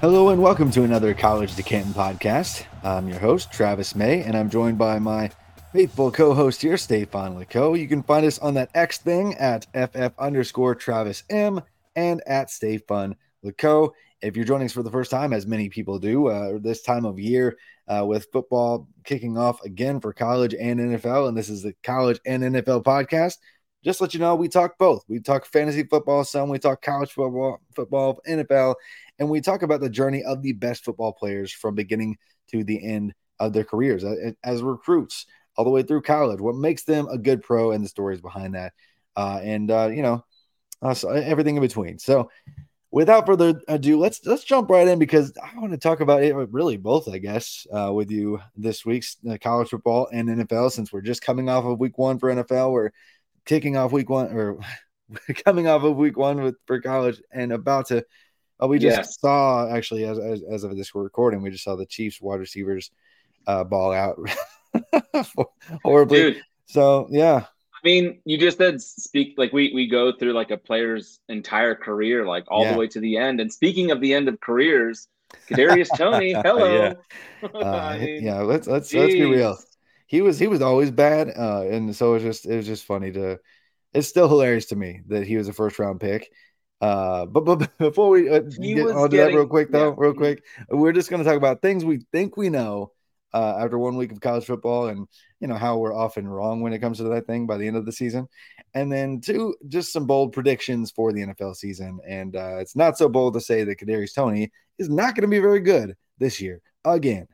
Hello and welcome to another College to Canton podcast. I'm your host, Travis May, and I'm joined by my faithful co-host here, Stefan Lako. You can find us on that X thing at FF underscore Travis M and at Stefan Lako. If you're joining us for the first time, as many people do, uh, this time of year uh, with football kicking off again for college and NFL, and this is the college and NFL podcast. Just let you know, we talk both. We talk fantasy football some, we talk college football, football, NFL, and we talk about the journey of the best football players from beginning to the end of their careers as, recruits, all the way through college. What makes them a good pro, and the stories behind that, uh, and uh, you know, uh, so everything in between. So without further ado, let's let's jump right in because I want to talk about it really both, I guess, uh, with you this week's uh, college football and NFL. Since we're just coming off of week one for NFL, we're kicking off week one or coming off of week one with for college and about to. Uh, we just Yes. saw actually as, as as of this recording, we just saw the Chiefs wide receivers uh, ball out horribly. Dude, So yeah, I mean, you just said speak like we we go through like a player's entire career, like all Yeah. the way to the end. And speaking of the end of careers, Kadarius Toney, hello. Uh, I mean, yeah, let's let's let's be real. He was he was always bad, uh, and so it was just it was just funny to. It's still hilarious to me that he was a first round pick. Uh, but but before we uh, get onto that real quick though, yeah. real quick, we're just going to talk about things we think we know uh, after one week of college football, and you know how we're often wrong when it comes to that thing by the end of the season, and then two just some bold predictions for the NFL season. And uh, it's not so bold to say that Kadarius Toney is not going to be very good this year again.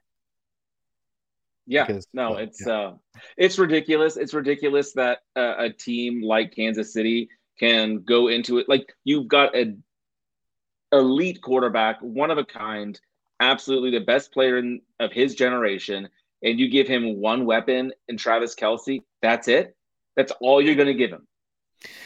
Yeah, because- no, yeah, it's uh it's ridiculous. It's ridiculous that uh, a team like Kansas City can go into it like you've got a elite quarterback, one of a kind, absolutely the best player in, of his generation, and you give him one weapon in Travis Kelce. That's it. That's all you're going to give him.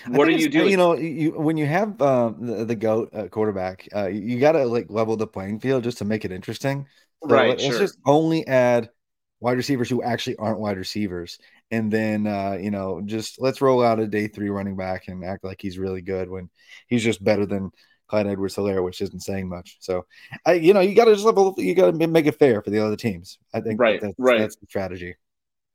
What are you doing? You know, you when you have um, the, the goat uh, quarterback, uh, you got to like level the playing field just to make it interesting. So Right, let- Let's sure. just only add wide receivers who actually aren't wide receivers, and then uh, you know, just let's roll out a day three running back and act like he's really good when he's just better than Clyde Edwards Helaire, which isn't saying much. So, I you know, you got to just level, you got to make it fair for the other teams. I think Right, that's, right. that's the strategy.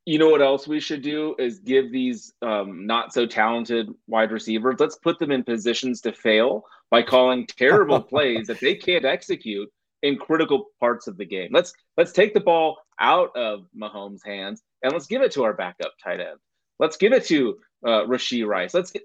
you know what else we should do is give these um, not so talented wide receivers let's put them in positions to fail by calling terrible plays that they can't execute in critical parts of the game let's let's take the ball out of Mahomes' hands and let's give it to our backup tight end let's give it to uh, Rashee Rice let's get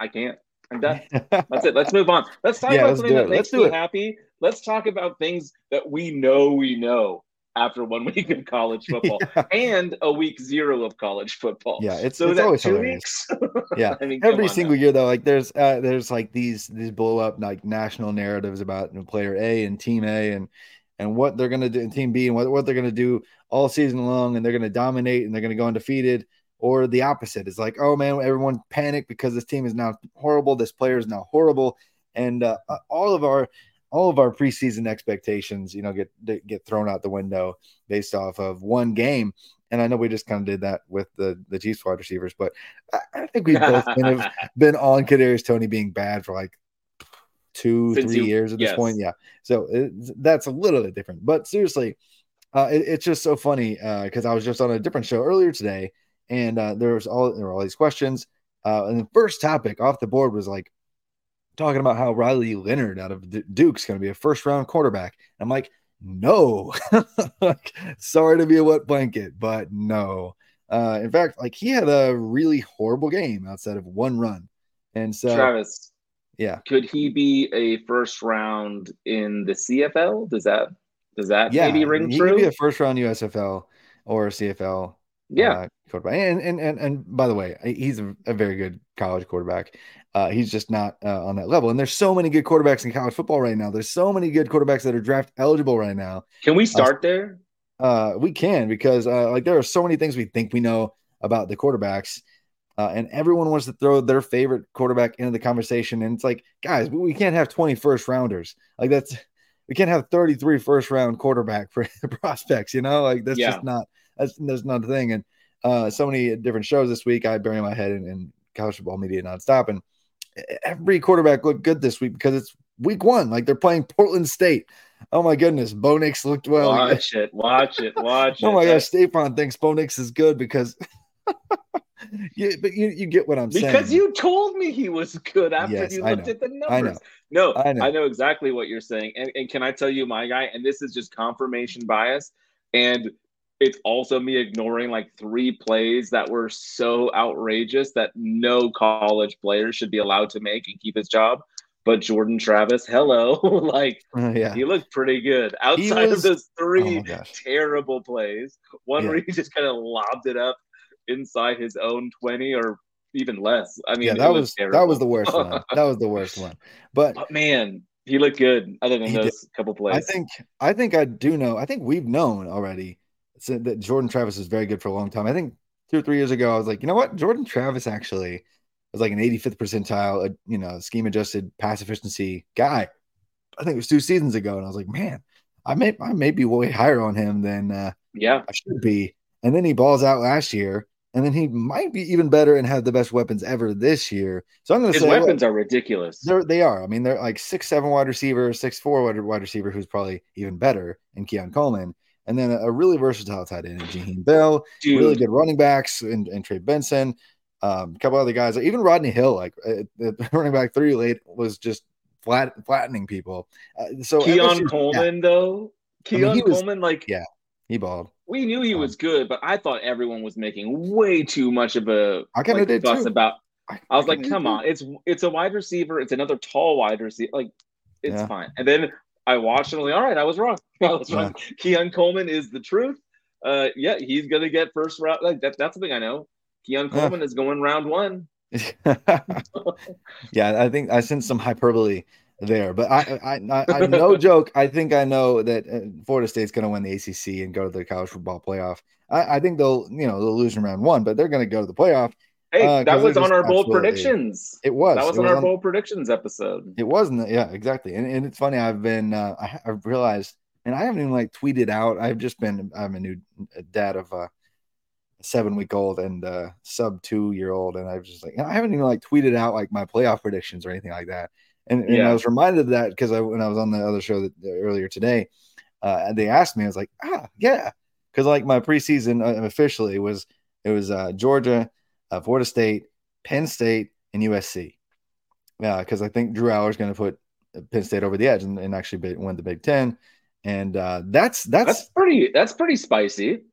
I can't I'm done that's it let's move on let's talk Yeah, about let's something that makes me it. happy let's talk about things that we know we know after one week of college football Yeah. and a week zero of college football. Yeah, it's- so it's always two hilarious. weeks. Yeah. I mean, every single now. year though like there's uh there's like these these blow up like national narratives about you know, player a and team a and and what they're gonna do in team b and what, what they're gonna do all season long and they're gonna dominate and they're gonna go undefeated or the opposite it's like oh man everyone panicked because this team is now horrible this player is now horrible and uh, all of our all of our preseason expectations, you know, get get thrown out the window based off of one game. And I know we just kind of did that with the the Chiefs wide receivers, but I, I think we've both been, been on Kadarius Toney being bad for like two, three years at this yes. point. Yeah, so it, that's a little bit different. But seriously, uh, it- it's just so funny because I was just on a different show earlier today, and uh, there was all there were all these questions. Uh, and the first topic off the board was like talking about how Riley Leonard out of Duke's going to be a first round quarterback. I'm like, no, like, sorry to be a wet blanket, but no. Uh, in fact, like he had a really horrible game outside of one run, and so Travis, yeah, could he be a first round in the CFL? Does that does that yeah, maybe ring he true? could be a first round USFL or CFL yeah, uh, quarterback. And, and and and by the way, he's a, a very good college quarterback. Uh, he's just not uh, on that level. And there's so many good quarterbacks in college football right now. There's so many good quarterbacks that are draft eligible right now. can we start there? Uh, we can because uh, like there are so many things we think we know about the quarterbacks. Uh, and everyone wants to throw their favorite quarterback into the conversation. And it's like, guys, we- can't have 20 first rounders. Like that's we can't have 33 first round quarterback for prospects, you know, like that's Yeah. just not that's that's not a thing. And uh so many different shows this week. I bury my head in, in college football media nonstop. And every quarterback looked good this week because it's week one. Like they're playing Portland State. Oh my goodness, Bo Nix looked well. watch it, watch it, watch it. Oh my gosh, Stefan thinks Bo Nix is good because yeah, but you, you get what I'm saying. Because you told me he was good after Yes, you looked at the I numbers. know. No, I I know. know. exactly what you're saying. And, and can I tell you my guy? And this is just confirmation bias. And it's also me ignoring like three plays that were so outrageous that no college player should be allowed to make and keep his job. But Jordan Travis, hello. like oh, yeah. he looked pretty good outside was- of those Oh three gosh. terrible plays. One Yeah. where he just kind of lobbed it up inside his own 20 or even less. I mean, Yeah, that was terrible. that was the worst one. That was the worst one. But But man, he looked good other than He did. those couple plays. I think I think I do know. I think we've known already that Jordan Travis is very good for a long time. I think two or three years ago, I was like, you know what, Jordan Travis actually was like an 85th percentile, uh, you know, scheme adjusted pass efficiency guy. I think it was two seasons ago, and I was like, man, I may I may be way higher on him than uh, yeah. I should be. And then he balls out last year, and then he might be even better and have the best weapons ever this year. So I'm going to His say weapons are ridiculous. they're, they are. I mean, they're like six seven wide receiver, six four wide, wide receiver, who's probably even better, and Keon Coleman, and then a, a really versatile tight end, in Jaheim Bell, Dude, really good running backs, and, and Trey Benson, um, a couple other guys, even Rodney Hill, like uh, the running back three late was just flat flattening people. Uh, so Keon LSU yeah, Coleman, though. I mean, Keon he was- Coleman, like yeah. he balled. We knew he Um, was good, but I thought everyone was making way too much of a I kinda like, did fuss too. about. I was like, come on, it's it's a wide receiver, it's another tall wide receiver, like it's Yeah. fine. And then I watched and I'm like, all right, I was wrong. I was Yeah. wrong. Keon Coleman is the truth. Uh, yeah, he's gonna get first round. Like that, that's something I know. Keon Yeah. Coleman is going round one. yeah, I think I sent some hyperbole there, but I, I, I, no joke. I think I know that uh, Florida State's going to win the ACC and go to the college football playoff. I, I think they'll, you know, they'll lose in round one, but they're going to go to the playoff. Hey, Uh, that was on our bold predictions. It was. That was on our on- bold predictions episode. It wasn't. Yeah, exactly. And, and it's funny. I've been. Uh, I, I've realized, and I haven't even like tweeted out. I've just been. I'm a new dad of a seven week old and uh sub two year old, and I've just like I haven't even like tweeted out like my playoff predictions or anything like that. And, and Yeah. I was reminded of that because I when I was on the other show that, earlier today, uh, they asked me. I was like, ah, yeah, because like my preseason uh, officially was it was uh, Georgia, uh, Florida State, Penn State, and USC. Yeah, because I think Drew Allar is going to put Penn State over the edge and, and actually win the Big Ten, and uh, that's that's, That's pretty. That's pretty spicy.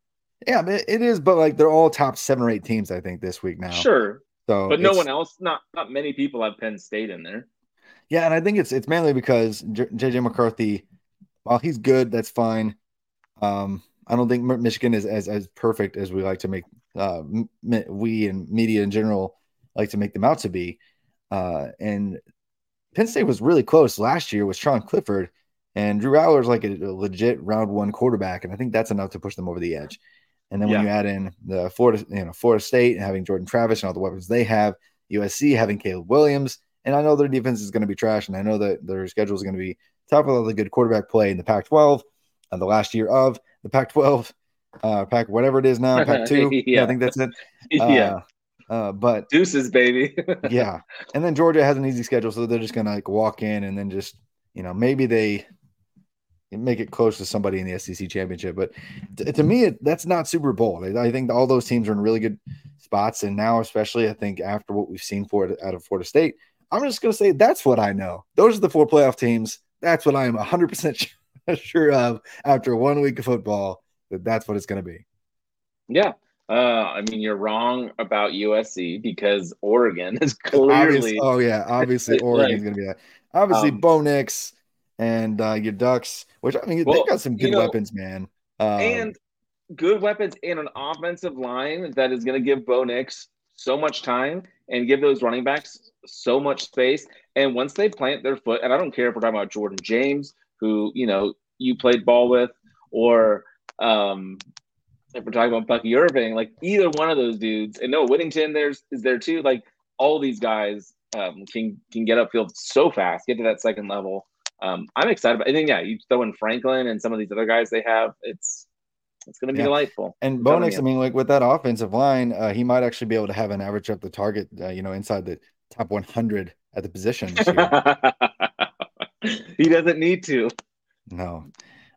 yeah, it, it is. But like they're all top seven or eight teams, I think, this week now. Sure, so but no one else. Not not many people have Penn State in there. Yeah, and I think it's it's mainly because JJ McCarthy, while he's good, that's fine. Um, I don't think Michigan is as as perfect as we like to make uh we and media in general like to make them out to be. Uh, and Penn State was really close last year with Sean Clifford, and Drew Allar's like a, a legit round one quarterback, and I think that's enough to push them over the edge. And then when Yeah. you add in the Florida, you know, Florida State and having Jordan Travis and all the weapons they have, USC having Caleb Williams, and I know their defense is going to be trash, and I know that their schedule is going to be top of all the good quarterback play in the Pac-12, uh, the last year of the Pac-12, uh, Pac whatever it is now, Pac-2. yeah. Yeah. I think that's it. yeah, Uh, uh, but deuces, baby. yeah, and then Georgia has an easy schedule, so they're just gonna like walk in and then just you know maybe they make it close to somebody in the SEC championship. But t- to me, it, that's not Super Bowl. I, I think all those teams are in really good spots, and now especially I think after what we've seen for it out of Florida State, I'm just gonna say that's what I know. Those are the four playoff teams. That's what I am 100 percent sure of after one week of football. That that's what it's gonna be. yeah. Uh, I mean, you're wrong about USC because Oregon is clearly oh yeah, obviously Like, Oregon's gonna be that. Obviously, um, Bo Nix and uh, your Ducks, which I mean Well, they've got some good you know, weapons, man. Um, and good weapons and an offensive line that is going to give Bo Nix so much time and give those running backs so much space. And once they plant their foot, and I don't care if we're talking about Jordan James, who you know you played ball with, or um, if we're talking about Bucky Irving, like either one of those dudes, and Noah Whittington, there's is there too. Like all these guys um, can can get upfield so fast, get to that second level. Um, I'm excited about. I think yeah, you throw in Franklin and some of these other guys they have. It's it's going to be Yeah. delightful. and I'm Bo I mean, like with that offensive line, uh, he might actually be able to have an average up the target, uh, you know, inside the top 100 at the position he doesn't need to. No.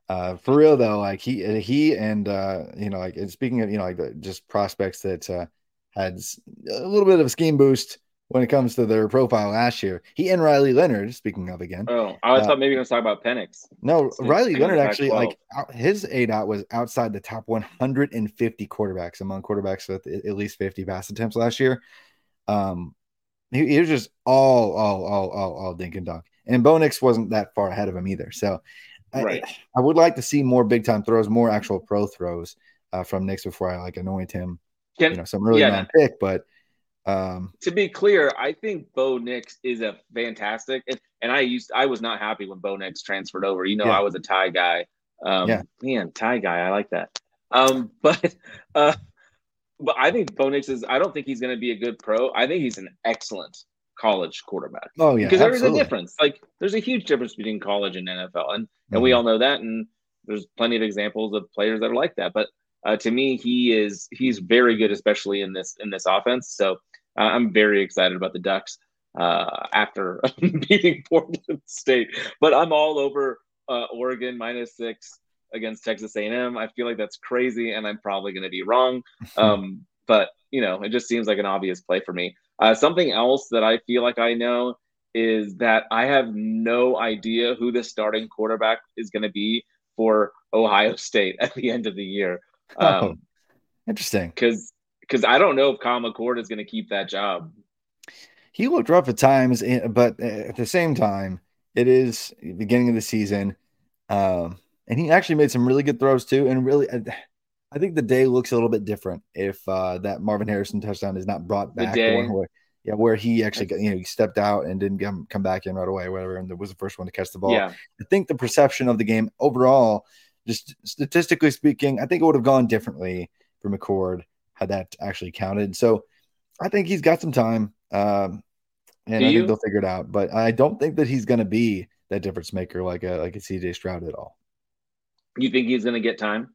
Uh, for real though, like he he and uh, you know, like and speaking of you know, like the, just prospects that uh, had a little bit of a scheme boost when it comes to their profile last year. He and Riley Leonard, speaking of again. Oh, I Uh, thought maybe you were going to talk about Penix. No, Riley Leonard Pac-12. actually like out, his A dot was outside the top 150 quarterbacks among quarterbacks with at least 50 pass attempts last year. Um, he, he was just all, all, all, all, all dink and dunk. And Bo Nix wasn't that far ahead of him either. So, Right. I, I would like to see more big time throws, more actual pro throws uh, from Nix before I like anoint him. Can, You know, some really yeah. round pick, but um, to be clear, I think Bo Nix is a fantastic, and, and I used I was not happy when Bo Nix transferred over. You know, Yeah. I was a Ty guy. Um, Yeah. man, Ty guy, I like that. Um, but uh, but I think Bo Nix is. I don't think he's going to be a good pro. I think he's an excellent college quarterback oh yeah, because there is a difference. Like there's a huge difference between college and NFL, and and we Mhm. all know that. And there's plenty of examples of players that are like that. But uh, to me, he is he's very good, especially in this in this offense. So uh, I'm very excited about the Ducks uh, after beating Portland State. But I'm all over uh, Oregon minus six against Texas A&M. I feel like that's crazy, and I'm probably going to be wrong. Um, but you know, it just seems like an obvious play for me. Uh, something else that I feel like I know is that I have no idea who the starting quarterback is going to be for Ohio State at the end of the year. Oh. Um, Interesting. because because I don't know if Kyle McCord is going to keep that job. he looked rough at times, eh, but at the same time, it is the beginning of the season, um, and he actually made some really good throws too. And really, I, I think the day looks a little bit different if uh, that Marvin Harrison touchdown is not brought The back. where, yeah, where he actually got, you know he stepped out and didn't come come back in right away, or whatever, and was the first one to catch the ball. Yeah, I think the perception of the game overall, just statistically speaking, I think it would have gone differently for McCord had that actually counted. So I think he's got some time. Um, and Do I you? think they'll figure it out. But I don't think that he's going to be that difference maker like a like a CJ Stroud at all. you think he's going to get time?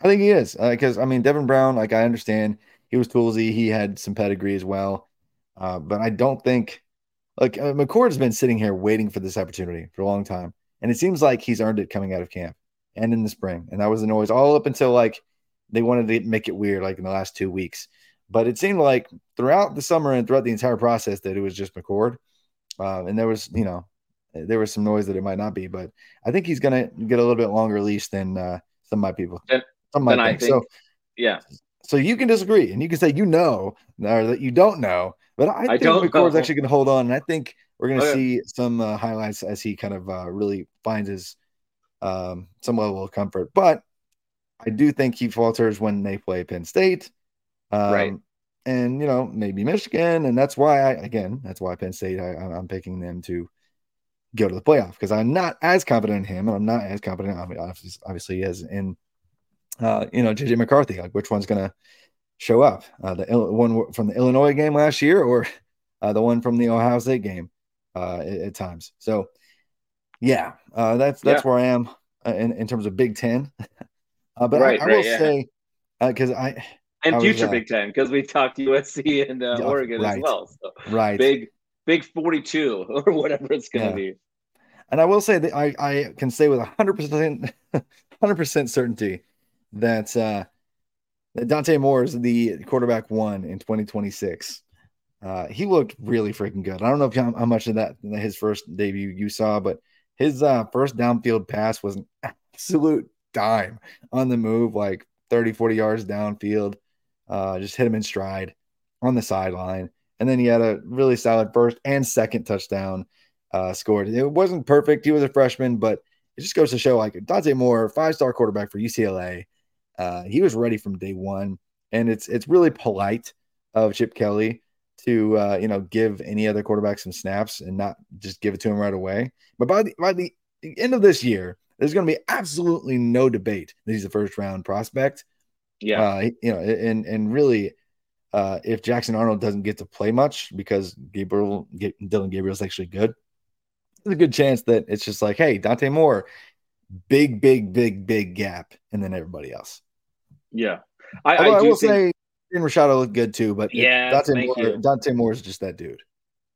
I think he is because I mean Devin Brown, like I understand he was toolsy, he had some pedigree as well, uh, but I don't think like uh, McCord's been sitting here waiting for this opportunity for a long time, and it seems like he's earned it coming out of camp and in the spring, and that was the noise all up until like they wanted to make it weird like in the last two weeks, but it seemed like throughout the summer and throughout the entire process that it was just McCord, uh, and there was you know there was some noise that it might not be, but I think he's gonna get a little bit longer leash than uh, some of my people. Some might then I think. So, Yeah, so you can disagree and you can say you know or that you don't know, but I, I think don't McCord's know. actually going to hold on, and I think we're going to Okay. see some uh, highlights as he kind of uh, really finds his um, some level of comfort. But I do think he falters when they play Penn State, um, Right. And you know maybe Michigan, and that's why I again that's why Penn State I, I'm picking them to go to the playoff because I'm not as confident in him, and I'm not as confident obviously, obviously as in uh, you know JJ McCarthy. Like which one's going to show up? Uh, the Il- one from the Illinois game last year, or uh, the one from the Ohio State game uh, at, at times. So Yeah, uh, that's that's Yeah. where I am uh, in, in terms of Big Ten. uh, but Right, I, I right, will yeah. say because I And I was, future uh, Big Ten because we talked USC and uh, Oregon right. as well. So right, big, big forty-two or whatever it's going to Yeah. be. and I will say that I I can say with hundred percent hundred percent certainty that uh, that Dante Moore is the quarterback one in twenty twenty six. Uh, he looked really freaking good. I don't know if how, how much of that his first debut you saw, but his uh, first downfield pass was an absolute dime on the move, like 30, 40 yards downfield. Uh, just hit him in stride on the sideline. And then he had a really solid first and second touchdown uh, scored. It wasn't perfect. He was a freshman, but it just goes to show like Dante Moore, five star quarterback for UCLA. Uh, he was ready from day one. And it's it's really polite of Chip Kelly to uh, you know give any other quarterback some snaps and not just give it to him right away. But by the by the end of this year, there's going to be absolutely no debate that he's a first round prospect. Yeah, Uh, you know, and and really, uh, if Jackson Arnold doesn't get to play much because Gabriel Ga- Dillon Gabriel's actually good, there's a good chance that it's just like, hey, Dante Moore, big, big, big, big gap, and then everybody else. yeah. I, I, I do will think. say, Ian Rashada looked good too, but yeah, Dante thank Moore, you. Dante Moore is just that dude.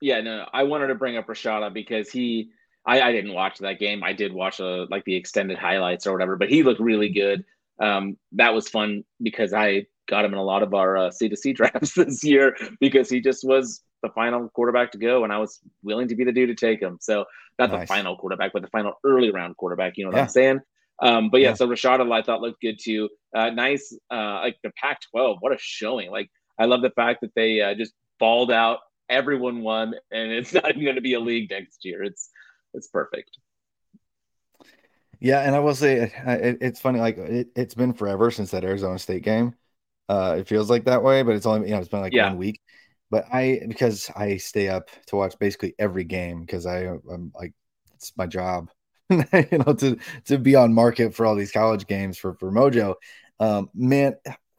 Yeah, no, no. I wanted to bring up Rashada because he, I, I didn't watch that game. I did watch uh, like the extended highlights or whatever, but he looked really good. Um, that was fun because I got him in a lot of our uh, C2C drafts this year because he just was the final quarterback to go, and I was willing to be the dude to take him. So not the final quarterback, but the final early round quarterback. You know what Yeah. I'm saying? Um, but yeah, Yeah. so Rashada I thought looked good too. Uh, nice, uh, like the Pac-12. What a showing! Like I love the fact that they uh, just balled out. Everyone won, and it's not even going to be a league next year. It's it's perfect. Yeah, and I will say it, it's funny. Like it, it's been forever since that Arizona State game. Uh, it feels like that way, but it's only you know it's been like Yeah. one week. But I because I stay up to watch basically every game because I I'm like it's my job, you know, to to be on market for all these college games for for Mojo. Um, man,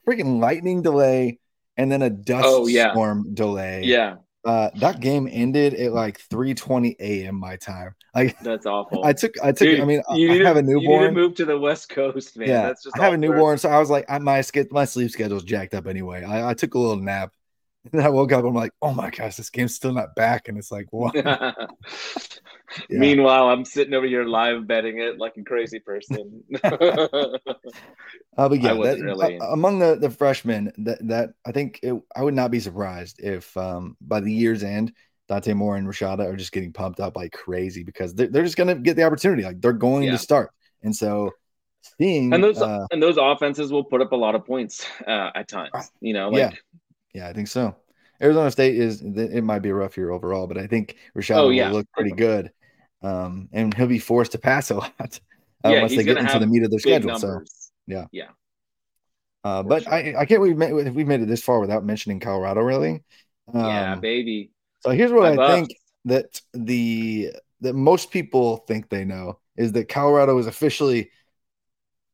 freaking lightning delay and then a dust Oh, yeah. storm delay. Yeah, Uh, that game ended at like 3:20 a.m. my time. Like that's awful. I took I took Dude, I mean you I have to- a newborn. You need to move to the West Coast, man. Yeah, that's just I have a newborn, so I was like, I, my my sleep schedule's jacked up anyway. I, I took a little nap, and I woke up. I'm like, oh my gosh, this game's still not back, and it's like, what? Yeah. Meanwhile, I'm sitting over here live betting it like a crazy person. Uh, but yeah, that- really- uh, among the the freshmen, that that I think it, I would not be surprised if um by the year's end, Dante Moore and Rashada are just getting pumped up like crazy because they're, they're just gonna get the opportunity, like they're going Yeah. to start, and so seeing and those uh, and those offenses will put up a lot of points uh, at times. You know, like Yeah. Yeah, I think so. Arizona State is it might be a rough year overall, but I think Rashad Oh, will look pretty good. Um, and he'll be forced to pass a lot uh, Yeah, once they get into the meat of their schedule. So, yeah, uh, but sure. I, I can't we made, we've made it this far without mentioning Colorado, really. Um, yeah, baby. so here's what I Buffs. think that the that most people think they know is that Colorado is officially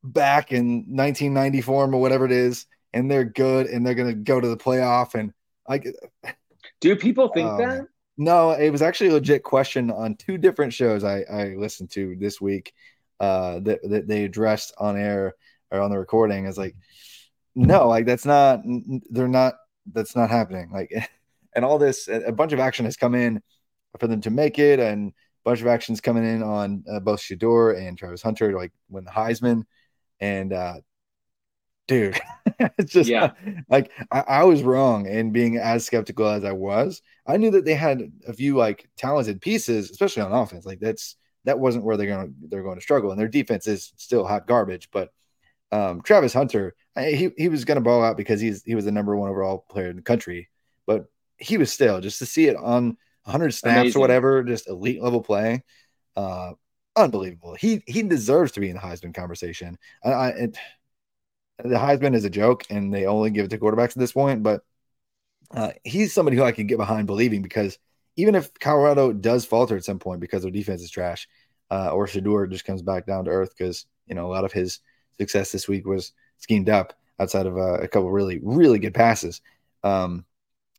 back in 1990 form or whatever it is, and they're good and they're gonna go to the playoff and like Do people think Oh, that? No, it was actually a legit question on two different shows I, I listened to this week uh, that, that they addressed on air or on the recording. Is like, no, like that's not, they're not, that's not happening. Like, and all this, a a bunch of action has come in for them to make it, and a bunch of actions coming in on uh, both Shedeur and Travis Hunter, like when the Heisman, and uh, dude, it's just Yeah. like I, I was wrong in being as skeptical as I was. I knew that they had a few like talented pieces, especially on offense. Like that's that wasn't where they're going to they're going to struggle, and their defense is still hot garbage. But um, Travis Hunter, I- he he was going to ball out because he's he was the number one overall player in the country, but he was still just to see it on 100 snaps Amazing. or whatever, just elite level play. Uh, unbelievable. He he deserves to be in the Heisman conversation. I, I it, the Heisman is a joke, and they only give it to quarterbacks at this point. But uh, he's somebody who I can get behind believing because even if Colorado does falter at some point because their defense is trash, uh, or Shedeur just comes back down to earth because you know a lot of his success this week was schemed up outside of uh, a couple really really good passes. Um,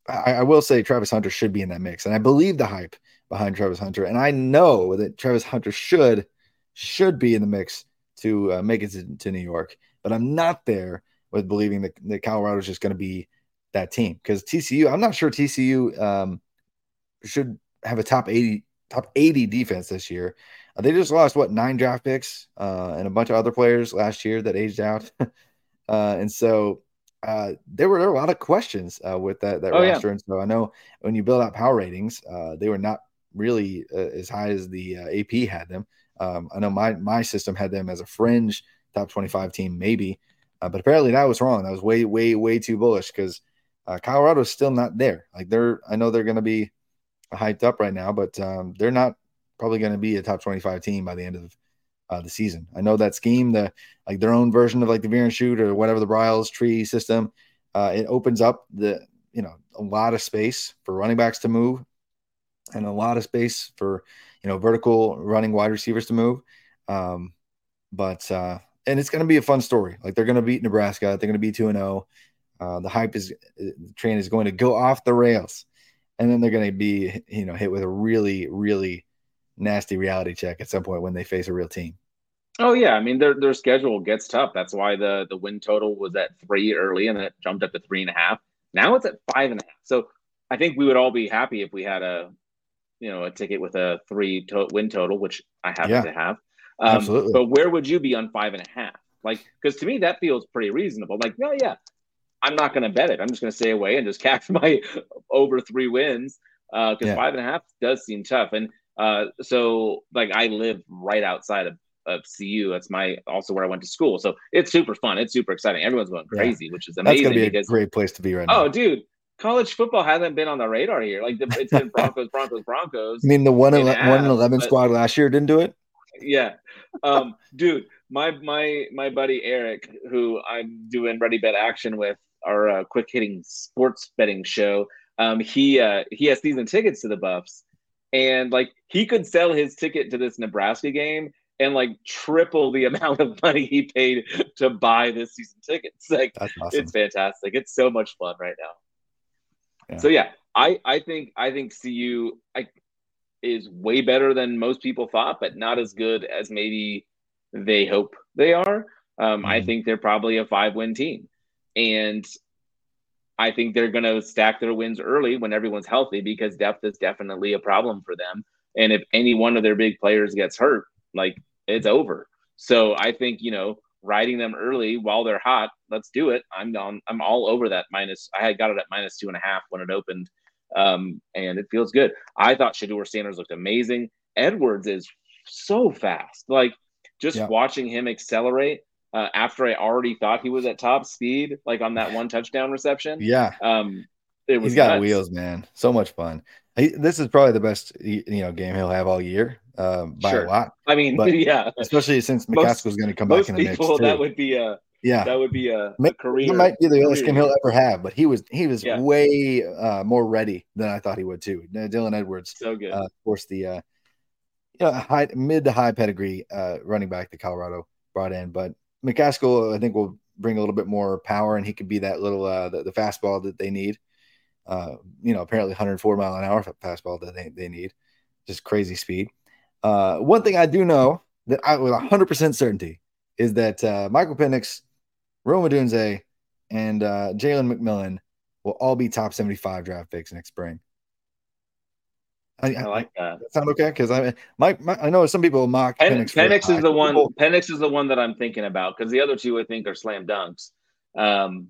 I, I will say Travis Hunter should be in that mix, and I believe the hype behind Travis Hunter, and I know that Travis Hunter should should be in the mix to uh, make it to, to, New York, but I'm not there with believing that, that Colorado is just going to be that team because TCU. I'm not sure TCU um, should have a top 80 top 80 defense this year. Uh, they just lost what nine draft picks uh, and a bunch of other players last year that aged out, uh, and so uh, there were there were a lot of questions uh, with that that oh, roster. Yeah. And so I know when you build out power ratings, uh, they were not really as high as the AP had them. Um, I know my my system had them as a fringe top 25 team, maybe, but apparently that was wrong. That was way way way too bullish because Colorado is still not there. Like they're I know they're going to be hyped up right now, but um, they're not probably going to be a top 25 team by the end of uh, the season. I know that scheme, the like their own version of like the veer and shoot or whatever the Briles tree system, uh, it opens up the you know a lot of space for running backs to move, and a lot of space for you know vertical running wide receivers to move. Um, but uh, and it's going to be a fun story. Like they're going to beat Nebraska. They're going to be two and zero. Oh. Uh, the hype is the train is going to go off the rails, and then they're going to be you know hit with a really really nasty reality check at some point when they face a real team. Oh yeah, I mean their their schedule gets tough. That's why the the win total was at three early, and then it jumped up to three and a half. Now it's at five and a half. So I think we would all be happy if we had a you know a ticket with a three to- win total, which I happen yeah, to have. Um, absolutely. But where would you be on five and a half? Like, because to me that feels pretty reasonable. Like, no, yeah, I'm not going to bet it. I'm just going to stay away and just catch my over three wins because uh, yeah. five and a half does seem tough. And uh, so like I live right outside of, of CU. That's my also where I went to school. So it's super fun. It's super exciting. Everyone's going crazy, yeah. which is amazing. That's gonna be a great place to be right now. Oh, dude, college football hasn't been on the radar here. Like the, it's been Broncos, Broncos, Broncos. I mean, the one, ele- one eleven but, squad last year didn't do it. Yeah, um, dude, my my my buddy Eric, who I'm doing Ready Bet Action with, our uh, quick hitting sports betting show. Um, he uh, he has season tickets to the Buffs, and like he could sell his ticket to this Nebraska game and like triple the amount of money he paid to buy this season tickets. Like awesome. it's fantastic. It's so much fun right now. Yeah. So yeah, I I think I think CU I, is way better than most people thought, but not as good as maybe they hope they are. Um, mm-hmm. I think they're probably a five win team, and I think they're going to stack their wins early when everyone's healthy because depth is definitely a problem for them. And if any one of their big players gets hurt, like it's over. So I think, you know, riding them early while they're hot, let's do it. I'm on, I'm all over that minus. I had got it at minus two and a half when it opened. Um, and it feels good. I thought Shedeur Sanders looked amazing. Edwards is so fast. Like just yeah. watching him accelerate uh, after I already thought he was at top speed, like on that one touchdown reception. Yeah. Um, it was He's got nuts. wheels, man. So much fun. He, this is probably the best you know game he'll have all year um, by sure. a lot. I mean, but yeah, especially since McCaskill's going to come back in the people, mix. Too. That would be a yeah, that would be a, a career. He might be the only game he'll ever have, but he was he was yeah. way uh, more ready than I thought he would too. Dylan Edwards, so good. Uh, of course, the uh, you know, high mid to high pedigree uh, running back that Colorado brought in, but McCaskill, I think, will bring a little bit more power, and he could be that little uh, the, the fastball that they need. Uh, you know, apparently 104 mile an hour fastball that they, they need, just crazy speed. Uh, one thing I do know that I with 100% certainty is that uh, Michael Penix, Rome Odunze, and uh, Jalen McMillan will all be top 75 draft picks next spring. I, I, like that. that sound okay? Because I, my, my, I know some people mock Pen, Penix. Penix is the one. People, Penix is the one that I'm thinking about because the other two I think are slam dunks. Um,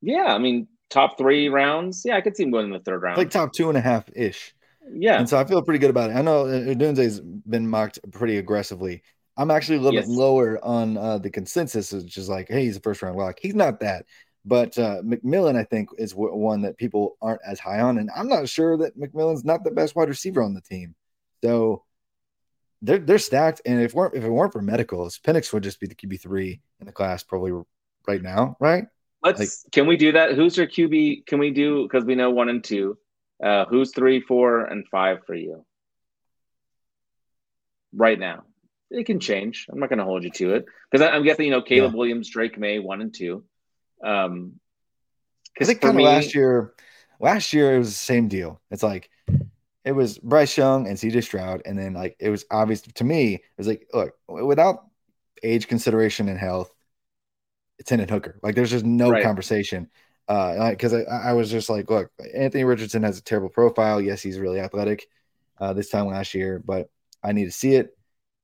yeah, I mean top three rounds. Yeah, I could see him going in the third round, like top two and a half ish. Yeah, and so I feel pretty good about it. I know Odunze's been mocked pretty aggressively. I'm actually a little yes. bit lower on uh, the consensus, which is like, hey, he's a first round lock. He's not that. But uh, McMillan, I think, is w- one that people aren't as high on, and I'm not sure that McMillan's not the best wide receiver on the team. So they're they're stacked, and if weren't if it weren't for medicals, Penix would just be the QB three in the class probably right now, right? Let's like, can we do that? Who's your QB? Can we do because we know one and two? Uh, who's three, four, and five for you right now? It can change. I'm not going to hold you to it because I'm guessing you know Caleb yeah. Williams, Drake Maye, one and two. Um, I think kind of last year, last year it was the same deal. It's like it was Bryce Young and CJ Stroud, and then like it was obvious to me. It was like, look, without age consideration and health, it's in Hendon Hooker. Like there's just no Right. conversation. Uh, because I, I was just like, look, Anthony Richardson has a terrible profile. Yes, he's really athletic. Uh, this time last year, but I need to see it.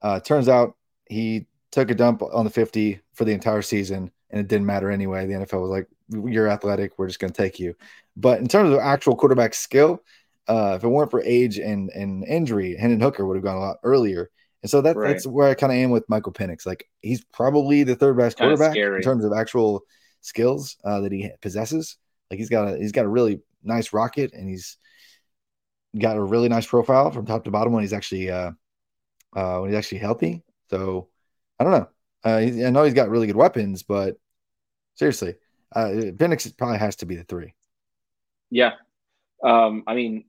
Uh, turns out he took a dump on the 50 for the entire season, and it didn't matter anyway. The NFL was like, "You're athletic. We're just going to take you." But in terms of actual quarterback skill, uh, if it weren't for age and and injury, Hendon Hooker would have gone a lot earlier. And so that, Right. that's where I kind of am with Michael Penix. Like he's probably the third best Kinda quarterback scary. in terms of actual skills uh, that he possesses. Like he's got a he's got a really nice rocket, and he's got a really nice profile from top to bottom when he's actually uh, uh, when he's actually healthy. So I don't know. Uh, I know he's got really good weapons, but seriously, uh, probably has to be the three. Yeah. Um, I mean,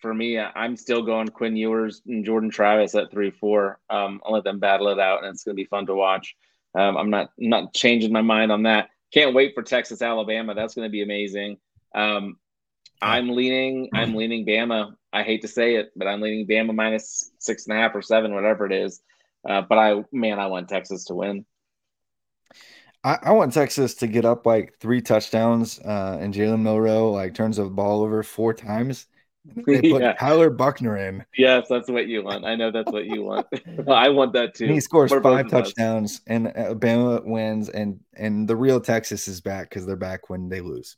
for me, I'm still going Quinn Ewers and Jordan Travis at three four. Um, I'll let them battle it out, and it's going to be fun to watch. Um, I'm not not changing my mind on that. Can't wait for Texas Alabama. That's going to be amazing. Um, I'm leaning. I'm leaning Bama. I hate to say it, but I'm leaning Bama minus six and a half or seven, whatever it is. Uh, but I, man, I want Texas to win. I, I want Texas to get up like three touchdowns, uh, and Jalen Milrow like turns the ball over four times. They put Yeah. Tyler Buchner in, Yes, that's what you want. I know that's what you want. I want that too. and he scores five touchdowns, and Alabama wins, and and the real Texas is back because they're back when they lose.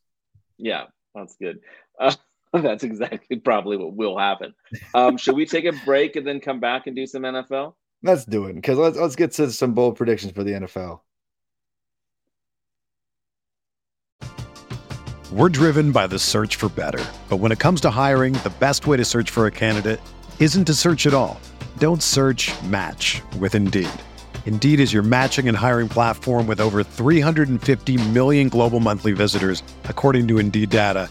Yeah, that's good. Uh, that's exactly probably what will happen. Um, should we take a break and then come back and do some NFL? Let's do it because let's let's get to some bold predictions for the NFL. We're driven by the search for better. But when it comes to hiring, the best way to search for a candidate isn't to search at all. Don't search match with Indeed. Indeed is your matching and hiring platform with over 350 million global monthly visitors, according to Indeed data,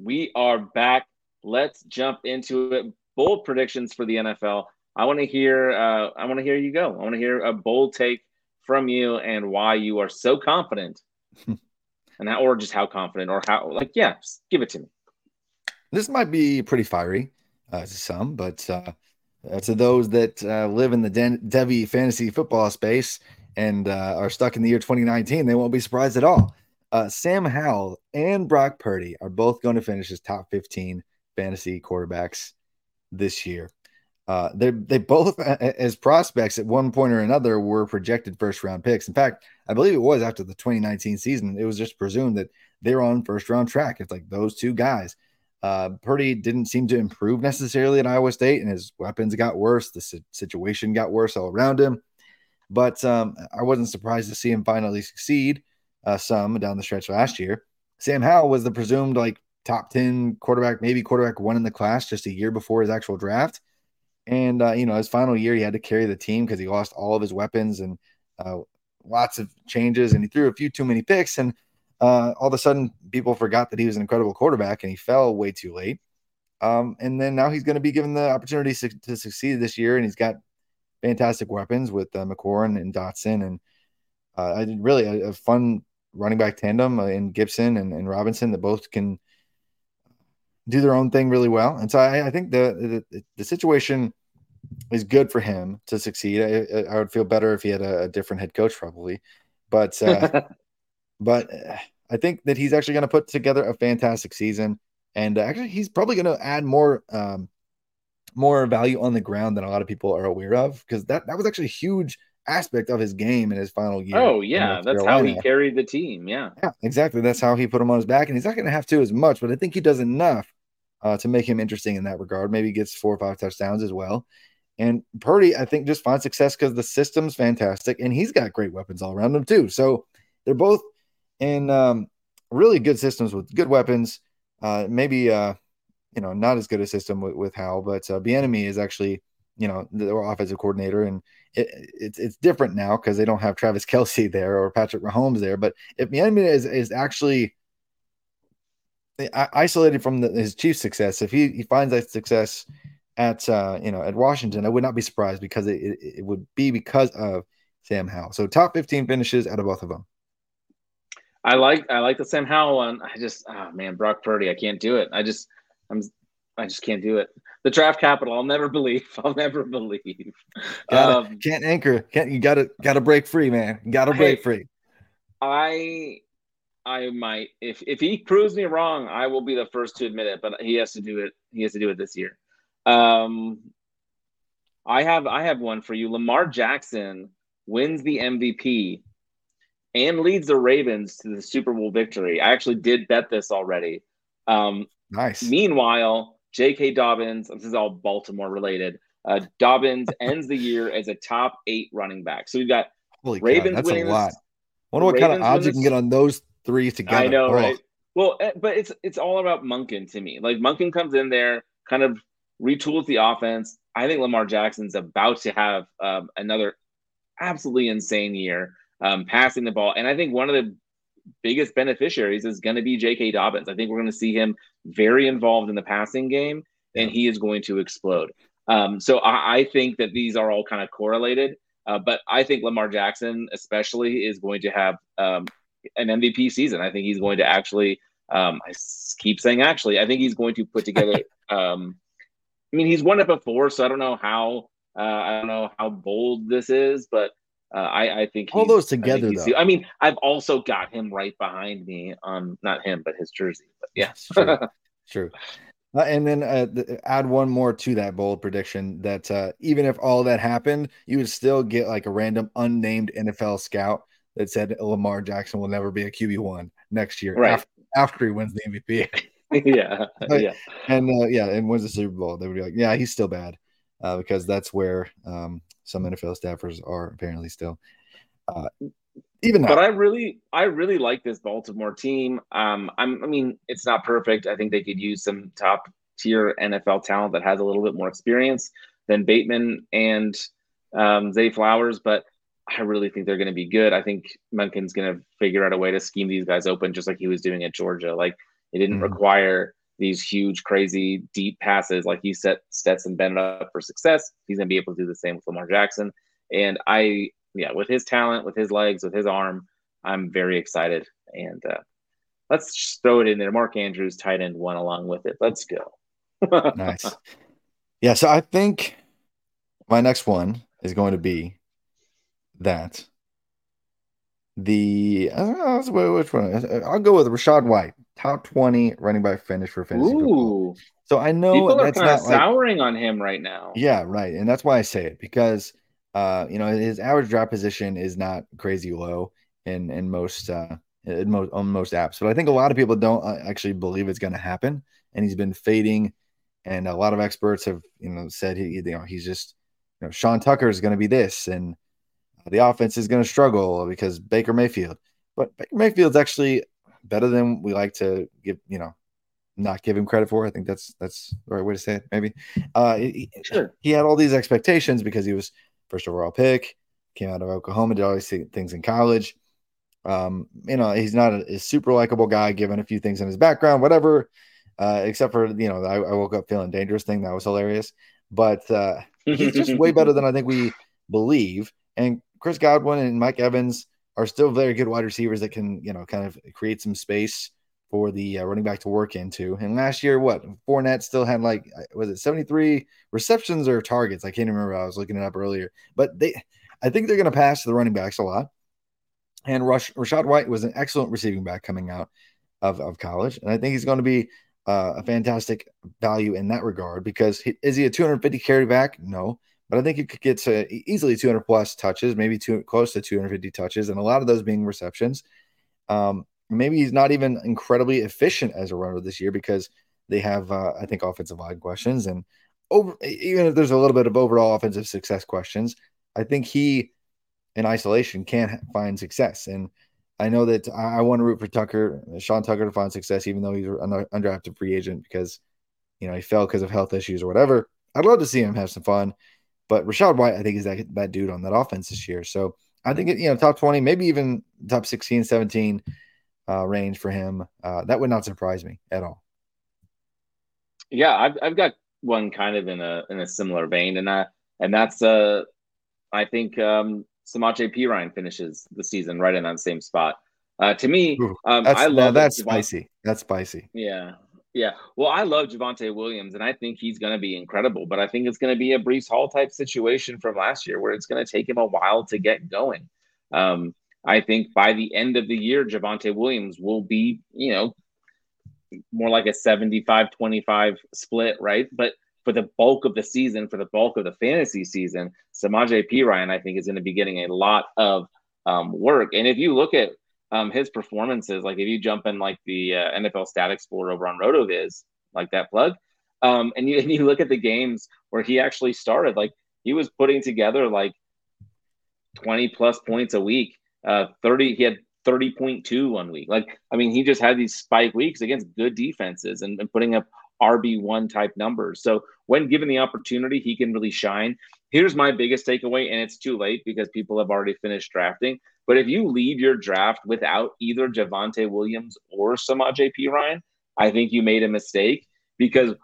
We are back. Let's jump into it. Bold predictions for the NFL. I want to hear. Uh, I want to hear you go. I want to hear a bold take from you and why you are so confident, and how, or just how confident, or how like yeah, give it to me. This might be pretty fiery uh, to some, but uh, uh, to those that uh, live in the Den- Devy fantasy football space and uh, are stuck in the year 2019, they won't be surprised at all. Uh, Sam Howell and Brock Purdy are both going to finish as top 15 fantasy quarterbacks this year. Uh, they they both, as prospects at one point or another, were projected first round picks. In fact, I believe it was after the 2019 season. It was just presumed that they were on first round track. It's like those two guys. Uh, Purdy didn't seem to improve necessarily at Iowa State, and his weapons got worse. The situation got worse all around him. But um, I wasn't surprised to see him finally succeed uh, some down the stretch last year. Sam Howell was the presumed like top 10 quarterback, maybe quarterback one in the class just a year before his actual draft. And, uh, you know, his final year, he had to carry the team because he lost all of his weapons and uh, lots of changes, and he threw a few too many picks. And uh, all of a sudden, people forgot that he was an incredible quarterback, and he fell way too late. Um, and then now he's going to be given the opportunity su- to succeed this year, and he's got fantastic weapons with uh, McLaurin and Dotson, and uh, I did really a, a fun running back tandem uh, in Gibson and, and Robinson that both can do their own thing really well. And so I, I think the, the the situation is good for him to succeed. I, I would feel better if he had a, a different head coach, probably, but uh, but uh, I think that he's actually going to put together a fantastic season, and uh, actually he's probably going to add more um, more value on the ground than a lot of people are aware of because that, that was actually a huge aspect of his game in his final year. Oh yeah, that's how he carried the team. Yeah. Yeah, exactly. That's how he put him on his back, and he's not going to have to as much, but I think he does enough uh, to make him interesting in that regard. Maybe gets four or five touchdowns as well. And Purdy, I think, just finds success because the system's fantastic, and he's got great weapons all around him too. So they're both in um, really good systems with good weapons. Uh, maybe uh, you know not as good a system with, with Howell, but uh, Bieniemy is actually you know the offensive coordinator, and it, it's it's different now because they don't have Travis Kelce there or Patrick Mahomes there. But if Bieniemy is is actually isolated from the, his Chiefs' success, if he, he finds that success at uh, you know at Washington, I would not be surprised because it, it, it would be because of Sam Howell. So top 15 finishes out of both of them. I like I like the Sam Howell one. I just oh man, Brock Purdy, I can't do it. I just I'm I just can't do it. The draft capital, I'll never believe. I'll never believe. Gotta, Um, can't anchor. Can't you gotta gotta break free, man. You gotta break free. I I might if if he proves me wrong, I will be the first to admit it. But he has to do it. He has to do it this year. Um, I have I have one for you. Lamar Jackson wins the MVP and leads the Ravens to the Super Bowl victory. I actually did bet this already. Um, Nice. Meanwhile, J.K. Dobbins, this is all Baltimore related. Uh, Dobbins ends the year as a top eight running back. So we've got Holy Ravens cow, that's winning a this- lot. Wonder what kind of odds you can get on those three together. I know, Oh, right? Well, eh, but it's it's all about Monken to me. Like Monken comes in there, kind of retools the offense. I think Lamar Jackson's about to have um, another absolutely insane year um, passing the ball, and I think one of the biggest beneficiaries is going to be J.K. Dobbins. I think we're going to see him very involved in the passing game, and he is going to explode. Um, so I, I think that these are all kind of correlated. Uh, but I think Lamar Jackson, especially, is going to have um, an MVP season. I think he's going to actually. Um, I keep saying actually. I think he's going to put together. um, I mean, he's won it before, so I don't know how. Uh, I don't know how bold this is, but uh, I, I think All those together, he's- though. I mean, I've also got him right behind me. Um, not him, but his jersey. But yeah, true. True. Uh, and then uh, th- add one more to that bold prediction that uh, even if all that happened, you would still get like a random unnamed NFL scout that said Lamar Jackson will never be a QB one next year Right. after, after he wins the MVP. yeah, yeah. and uh, yeah, and wins the Super Bowl. They would be like, yeah, he's still bad uh, because that's where um, some NFL staffers are apparently still. Uh, even now, But I really, I really like this Baltimore team. Um, I'm, I mean, it's not perfect. I think they could use some top tier NFL talent that has a little bit more experience than Bateman and um, Zay Flowers. But I really think they're going to be good. I think Monken's going to figure out a way to scheme these guys open, just like he was doing at Georgia. Like it didn't Mhm. require these huge, crazy, deep passes. Like he set Stetson Bennett up for success. He's going to be able to do the same with Lamar Jackson. And I, yeah, with his talent, with his legs, with his arm, I'm very excited. And uh, let's throw it in there. Mark Andrews, tight end one along with it. Let's go. nice. Yeah, so I think my next one is going to be that the I don't know which one I'll go with Rachaad White, top twenty running back finish for fantasy football. Ooh, So I know people are that's kind of not like souring on him right now. yeah, right, and that's why I say it because uh you know his average draft position is not crazy low in in most uh in most on most apps, but I think a lot of people don't uh, actually believe it's going to happen, and he's been fading, and a lot of experts have you know said he you know he's just you know Sean Tucker is going to be this, and the offense is going to struggle because Baker Mayfield, but Baker Mayfield's actually better than we like to give you know not give him credit for. I think that's that's the right way to say it. Maybe uh, he, Sure. he had all these expectations because he was first overall pick, came out of Oklahoma, did all these things in college. Um, you know, he's not a, a super likable guy, given a few things in his background, whatever. Uh, except for you know, I, I woke up feeling dangerous thing that was hilarious. But uh, he's just way better than I think we believe. And Chris Godwin and Mike Evans are still very good wide receivers that can, you know, kind of create some space for the uh, running back to work into. And last year, what Fournette still had like uh, was it 73 receptions or targets? I can't remember. I was looking it up earlier, but they, I think they're going to pass the running backs a lot. And Rush, Rachaad White was an excellent receiving back coming out of, of college, and I think he's going to be uh, a fantastic value in that regard because he, is he a 250 carry back? No, but I think he could get to easily 200 plus touches, maybe two, close to 250 touches, and a lot of those being receptions. Um, maybe he's not even incredibly efficient as a runner this year because they have, uh, I think, offensive line questions and over. Even if there's a little bit of overall offensive success questions, I think he, in isolation, can't find success. And I know that I, I want to root for Tucker, Sean Tucker, to find success, even though he's an undrafted free agent because you know he fell because of health issues or whatever. I'd love to see him have some fun. But Rachaad White, I think, is that, that dude on that offense this year. So I think, it, you know, top 20, maybe even top 16, 17 uh, range for him. Uh, that would not surprise me at all. Yeah, I've, I've got one kind of in a in a similar vein, and that and that's uh, I think um, Samaje Perine finishes the season right in that same spot. Uh, to me, um, I love that's spicy. That's spicy. Yeah, yeah. Well, I love Javonte Williams, and I think he's going to be incredible. But I think it's going to be a Breece Hall type situation from last year, where it's going to take him a while to get going. Um, I think by the end of the year, Javonte Williams will be, you know, more like a 75 25 split, right? But for the bulk of the season, for the bulk of the fantasy season, Samaje Perine, I think, is going to be getting a lot of um, work. And if you look at um, his performances, like if you jump in like the uh, NFL Stat Explorer over on RotoViz, like that plug, um, and you and you look at the games where he actually started, like he was putting together like 20 plus points a week. Uh, 30, he had 30.2 one week. Like, I mean, he just had these spike weeks against good defenses and, and putting up RB1 type numbers. So when given the opportunity, he can really shine. Here's my biggest takeaway, and it's too late because people have already finished drafting. But if you leave your draft without either Javonte Williams or Samaj P. Ryan, I think you made a mistake because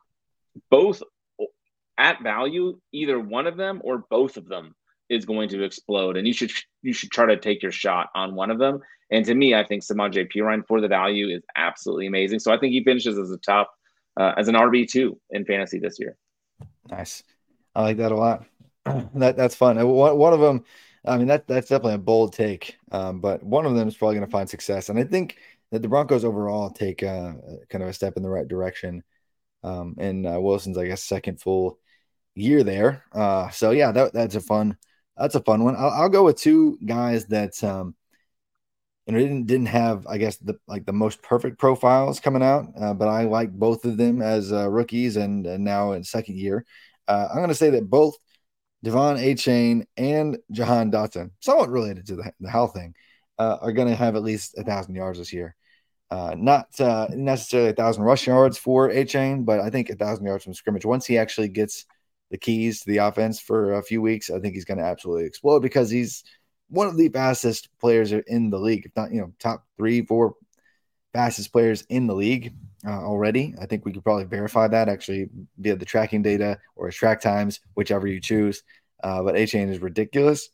both at value, either one of them or both of them is going to explode, and you should you should try to take your shot on one of them. And to me, I think Samaj P. Ryan for the value is absolutely amazing. So I think he finishes as a top uh, as an RB two in fantasy this year. Nice, I like that a lot. that that's fun. One, one of them, I mean that that's definitely a bold take, um, but one of them is probably going to find success, and I think that the Broncos overall take uh, kind of a step in the right direction. Um, and uh, Wilson's, I guess, second full year there. Uh, so yeah, that, that's a fun that's a fun one. I'll, I'll go with two guys that um, didn't didn't have I guess the like the most perfect profiles coming out, uh, but I like both of them as uh, rookies and, and now in second year. Uh, I'm going to say that both De'Von Achane and Jahan Dotson, somewhat related to the, the Hal thing, uh, are going to have at least a thousand yards this year. Uh, not uh, necessarily a thousand rush yards for Achane, but I think a thousand yards from scrimmage. Once he actually gets the keys to the offense for a few weeks, I think he's going to absolutely explode because he's one of the fastest players in the league, if not, you know, top three, four fastest players in the league uh, already. I think we could probably verify that actually via the tracking data or his track times, whichever you choose. Uh, but Achane is ridiculous.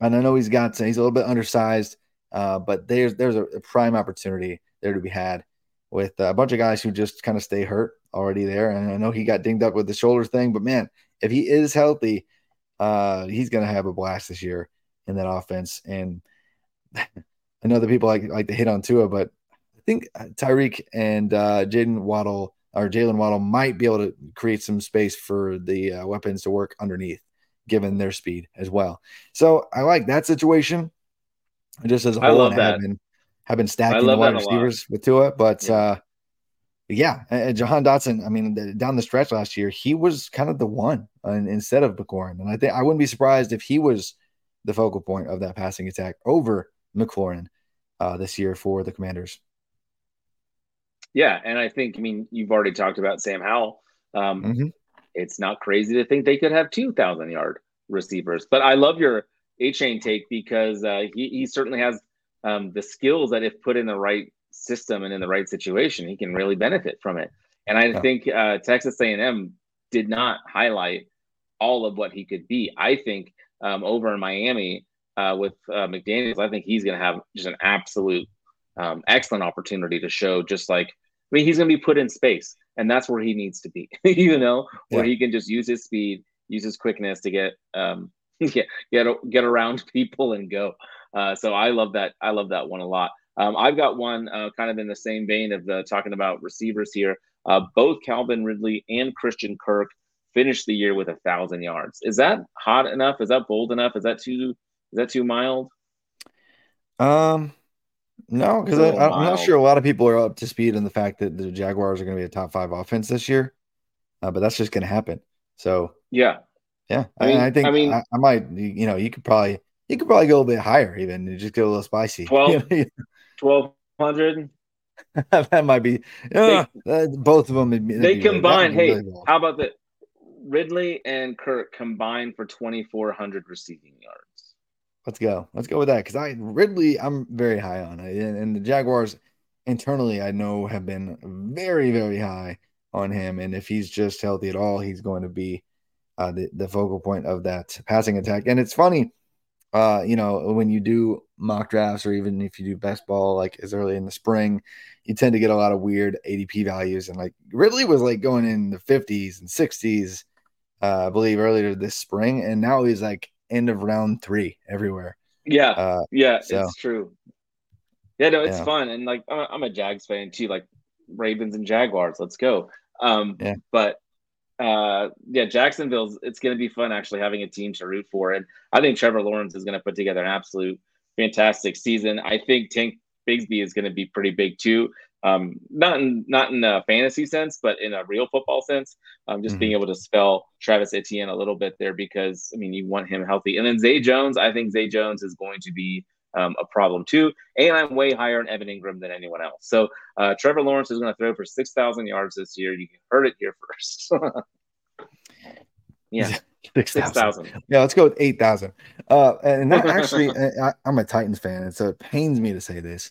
And I know he's got, he's a little bit undersized, uh, but there's, there's a, a prime opportunity there to be had with a bunch of guys who just kind of stay hurt already there. And I know he got dinged up with the shoulder thing, but man, if he is healthy, uh, he's going to have a blast this year in that offense. And I know that people like like to hit on Tua, but think Tyreek and uh, Jaden Waddle or Jalen Waddle might be able to create some space for the uh, weapons to work underneath, given their speed as well. So I like that situation. Just as a whole, I love that. Have been, have been stacking the wide receivers with Tua, but yeah. uh, yeah, and Jahan Dotson. I mean, down the stretch last year, he was kind of the one uh, instead of McLaurin, and I think I wouldn't be surprised if he was the focal point of that passing attack over McLaurin uh, this year for the Commanders. Yeah, and I think I mean you've already talked about Sam Howell. Um, mm-hmm. It's not crazy to think they could have two thousand yard receivers, but I love your Achane take because uh, he he certainly has um, the skills that if put in the right system and in the right situation, he can really benefit from it. And I yeah. think uh, Texas A&M did not highlight all of what he could be. I think um, over in Miami uh, with uh, McDaniels, I think he's going to have just an absolute um, excellent opportunity to show. Just like I mean, he's going to be put in space, and that's where he needs to be. you know, where yeah. he can just use his speed, use his quickness to get um, get get get around people and go. Uh, so I love that. I love that one a lot. Um, I've got one uh, kind of in the same vein of the, talking about receivers here. Uh, both Calvin Ridley and Christian Kirk finished the year with a thousand yards. Is that hot enough? Is that bold enough? Is that too is that too mild? Um, no, because I'm not sure a lot of people are up to speed on the fact that the Jaguars are going to be a top five offense this year, uh, but that's just going to happen. So Yeah. yeah, I I, mean- I think I I, mean- I, might, you know, you could probably you could probably go a little bit higher even and just get a little spicy. 12? Twelve hundred. that might be uh, uh, both of them. would be- that'd They combined. Hey, really cool. how about that? Ridley and Kirk combined for twenty four hundred receiving yards. Let's go. Let's go with that because I Ridley, I'm very high on it, and, and the Jaguars internally, I know, have been very, very high on him. And if he's just healthy at all, he's going to be uh, the the focal point of that passing attack. And it's funny, uh, you know, when you do mock drafts or even if you do best ball like as early in the spring, you tend to get a lot of weird ADP values. And like Ridley was like going in the 50s and 60s, uh, I believe, earlier this spring, and now he's like end of round three everywhere. Yeah, Uh, yeah, so- it's true. Yeah, no, it's Yeah. fun, and like I'm a- Jags fan too, like Ravens and Jaguars. Let's go. Um, Yeah. but uh, yeah, Jacksonville's. It's going to be fun actually having a team to root for, and I think Trevor Lawrence is going to put together an absolute fantastic season. I think Tank Bigsby is going to be pretty big too. Um, not in not in a fantasy sense, but in a real football sense. Um, just being able to spell Travis Etienne a little bit there because I mean you want him healthy, and then Zay Jones. I think Zay Jones is going to be um, a problem too, and I'm way higher on Evan Engram than anyone else. So uh, Trevor Lawrence is going to throw for six thousand yards this year. You heard it here first. yeah, Six six thousand. thousand. Yeah, let's go with eight thousand. Uh, and that actually, I, I'm a Titans fan, and so it pains me to say this,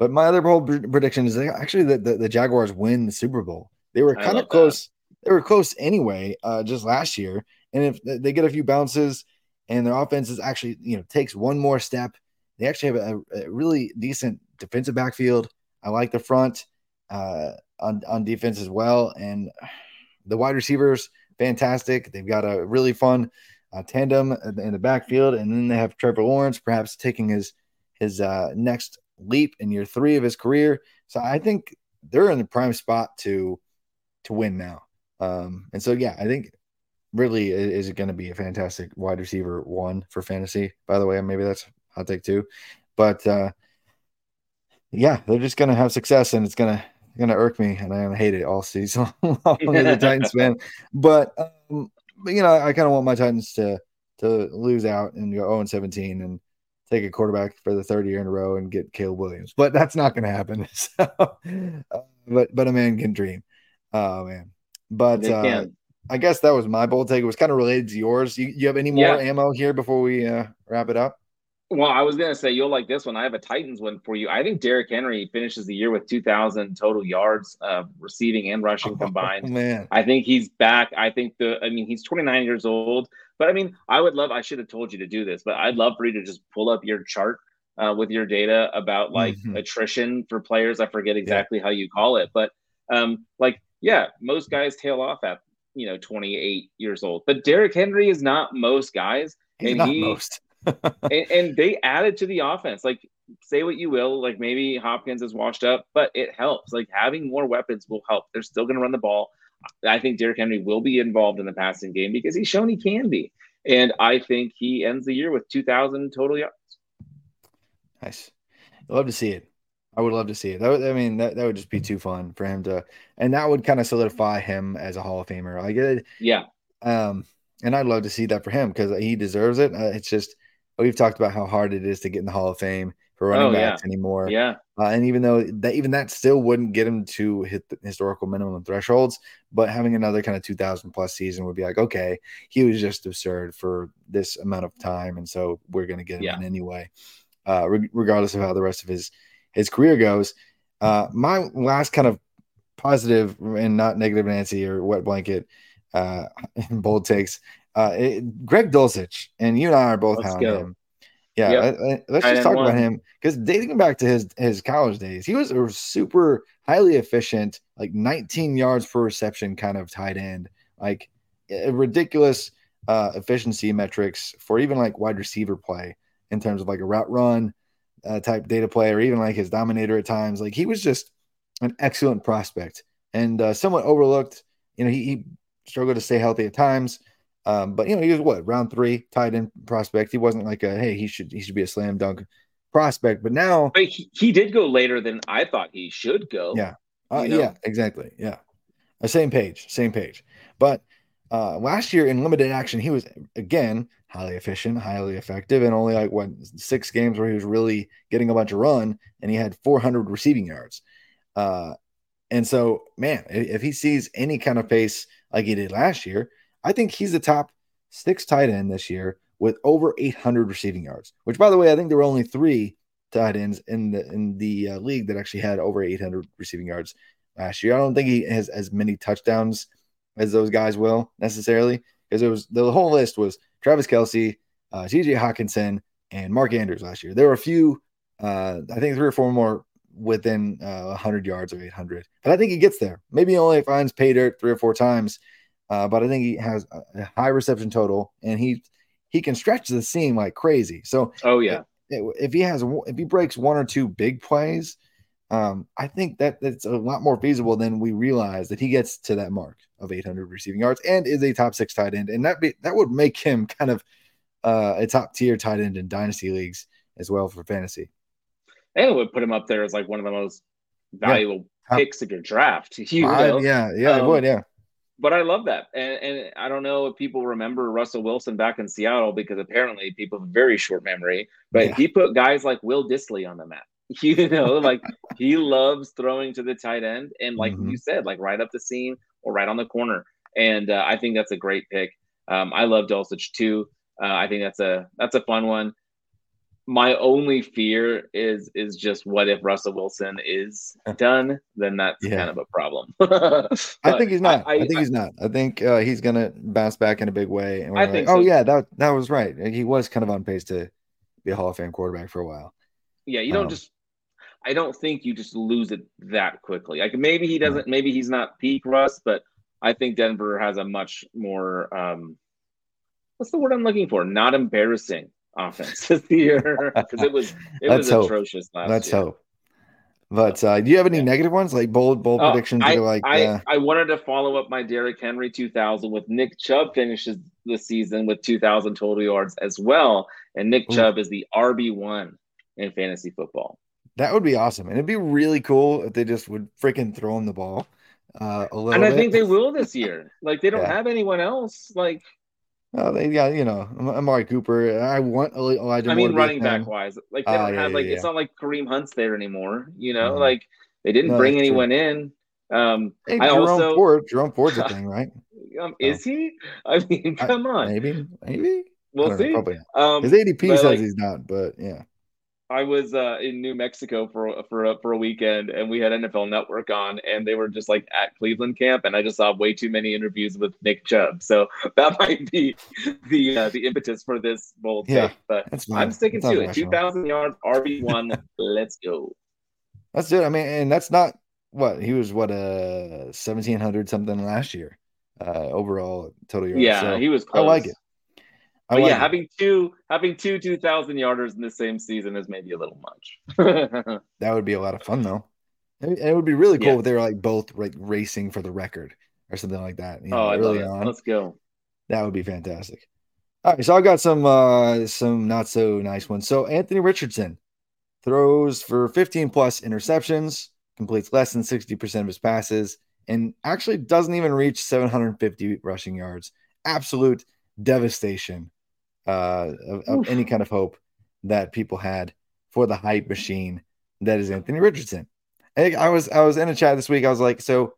but my other bold prediction is actually that the, the Jaguars win the Super Bowl. They were kind of close. They were close anyway, uh, just last year. And if they get a few bounces, and their offense is actually, you know, takes one more step, they actually have a, a really decent defensive backfield. I like the front uh, on on defense as well, and the wide receivers fantastic. They've got a really fun uh, tandem in the backfield, and then they have Trevor Lawrence, perhaps taking his his uh, next leap in year three of his career. So I think they're in the prime spot to to win now. Um, and so yeah, I think Ridley is, is going to be a fantastic wide receiver one for fantasy. By the way, maybe that's hot take two, but uh, yeah, they're just going to have success, and it's going to going to irk me, and I'm going to hate it all season long as a Titans fan. But um, but you know, I kind of want my Titans to to lose out and go 0 and 17 and take a quarterback for the third year in a row and get Caleb Williams. But that's not going to happen. So, uh, but but a man can dream. Oh man. But uh. I guess that was my bold take. It was kind of related to yours. You, you have any more Yeah. ammo here before we uh, wrap it up? Well, I was gonna say you'll like this one. I have a Titans one for you. I think Derrick Henry finishes the year with two thousand total yards, uh, receiving and rushing Oh, combined. man. I think he's back. I think the. I mean, he's 29 years old, but I mean, I would love. I should have told you to do this, but I'd love for you to just pull up your chart uh, with your data about like Mhm. attrition for players. I forget exactly how you call it, but um, like yeah, most guys tail off at you know 28 years old, but Derrick Henry is not most guys, He's and not he most. and, and they added to the offense. Like, say what you will, like maybe Hopkins is washed up, but it helps. Like having more weapons will help. They're still going to run the ball. I think Derrick Henry will be involved in the passing game because he's shown he can be, and I think he ends the year with 2,000 total yards. Nice. I'd love to see it. I would love to see it. That would, I mean, that, that would just be too fun for him to, and that would kind of solidify him as a Hall of Famer. Like it, Yeah, um, and I'd love to see that for him because he deserves it. Uh, it's just we've talked about how hard it is to get in the Hall of Fame for running Oh, yeah. backs anymore. yeah, Uh, and even though that even that still wouldn't get him to hit the historical minimum thresholds, but having another kind of 2000 plus season would be like, okay, he was just absurd for this amount of time, and so we're going to get him Yeah. in anyway, uh, re- regardless of how the rest of his his career goes. Uh, my last kind of positive and not negative Nancy or wet blanket uh, bold takes. Uh, it, Greg Dulcich and you and I are both Let's go. him. Yeah, Yep. let- let- let's just talk about him because dating back to his his college days, he was a super highly efficient, like 19 yards per reception kind of tight end, like ridiculous uh, efficiency metrics for even like wide receiver play in terms of like a route run uh, type data play or even like his dominator at times. Like he was just an excellent prospect and uh, somewhat overlooked. You know, he, he struggled to stay healthy at times. Um, but you know, he was what round three tight end prospect. He wasn't like a hey, he should he should be a slam dunk prospect. But now, but he, he did go later than I thought he should go. Yeah, uh, you know? yeah, exactly. Yeah, Uh, same page, same page. But uh, last year in limited action, he was again highly efficient, highly effective, and only like what six games where he was really getting a bunch of run, and he had 400 receiving yards. Uh, and so, man, if, if he sees any kind of pace like he did last year, I think he's the top six tight end this year with over 800 receiving yards. Which, by the way, I think there were only three tight ends in the in the uh, league that actually had over 800 receiving yards last year. I don't think he has as many touchdowns as those guys will necessarily because it was the whole list was Travis Kelce, uh, T.J. Hockenson, and Mark Andrews last year. There were a few, uh, I think three or four more within uh, 100 yards or 800, but I think he gets there. Maybe he only finds pay dirt three or four times, uh, but I think he has a high reception total and he he can stretch the seam like crazy. So, oh yeah, if he has if he breaks one or two big plays, um, I think that that's a lot more feasible than we realize that he gets to that mark of 800 receiving yards and is a top six tight end, and that be that would make him kind of uh, a top tier tight end in dynasty leagues as well for fantasy. And it would put him up there as like one of the most valuable yeah. picks of your draft. You Five, yeah, yeah, um, it would, yeah. But I love that, and and I don't know if people remember Russell Wilson back in Seattle because apparently people have very short memory. But yeah. he put guys like Will Dissly on the map. You know, like he loves throwing to the tight end, and like mm-hmm. you said, like right up the seam or right on the corner. And uh, I think that's a great pick. Um, I love Dulcich too. Uh, I think that's a that's a fun one. My only fear is is just what if Russell Wilson is done? Then that's yeah. kind of a problem. I think he's not. I, I, I think he's not. I think uh, he's gonna bounce back in a big way. And I like, think. Oh so. yeah, that that was right. He was kind of on pace to be a Hall of Fame quarterback for a while. Yeah, you don't um, just I don't think you just lose it that quickly. Like maybe he doesn't, maybe he's not peak Russ, but I think Denver has a much more um what's the word I'm looking for? Not embarrassing offense this year because it was it Let's was hope. atrocious last Let's year. hope. But uh, do you have any yeah. negative ones, like bold, bold uh, predictions? I, like I, uh... I wanted to follow up my Derrick Henry 2000 with Nick Chubb finishes the season with 2,000 total yards as well, and Nick Ooh. Chubb is the RB one in fantasy football. That would be awesome, and it'd be really cool if they just would freaking throw him the ball uh, a little. And I bit. think they will this year. Like they don't yeah. have anyone else. Like, oh, they got you know Amari Cooper. I want Elijah. I mean, running back wise, like they Ah, don't yeah, have like yeah, it's not like Kareem Hunt's there anymore. You know, Mhm. like they didn't No, bring that's true. anyone in. Um, Hey, I Jerome also Ford. Jerome Ford's a thing, right? um, is he? I mean, I- come on, Maybe, maybe. We'll don't know, see. probably. Um, His ADP says like, he's not, but yeah. I was uh, in New Mexico for for a, for a weekend, and we had NFL Network on, and they were just like at Cleveland camp, and I just saw way too many interviews with Nick Chubb, so that might be the uh, the impetus for this bold Yeah, take. But I'm sticking That's to it. Two thousand yards, RB one. Let's go. That's it. I mean, and that's not what he was. What uh, seventeen hundred something last year, uh, overall total yards. Yeah, So he was. I like it. I But like yeah, it. having two having two two thousand yarders in the same season is maybe a little much. That would be a lot of fun though. And it would be really cool Yeah. if they were like both like racing for the record or something like that. You know, oh, I love early it. on. Let's go. That would be fantastic. All right, so I've got some uh some not so nice ones. So Anthony Richardson throws for 15 plus interceptions, completes less than 60% of his passes, and actually doesn't even reach 750 rushing yards. Absolute devastation uh of, of any kind of hope that people had for the hype machine that is Anthony Richardson. I, I was I was in a chat this week. I was like, so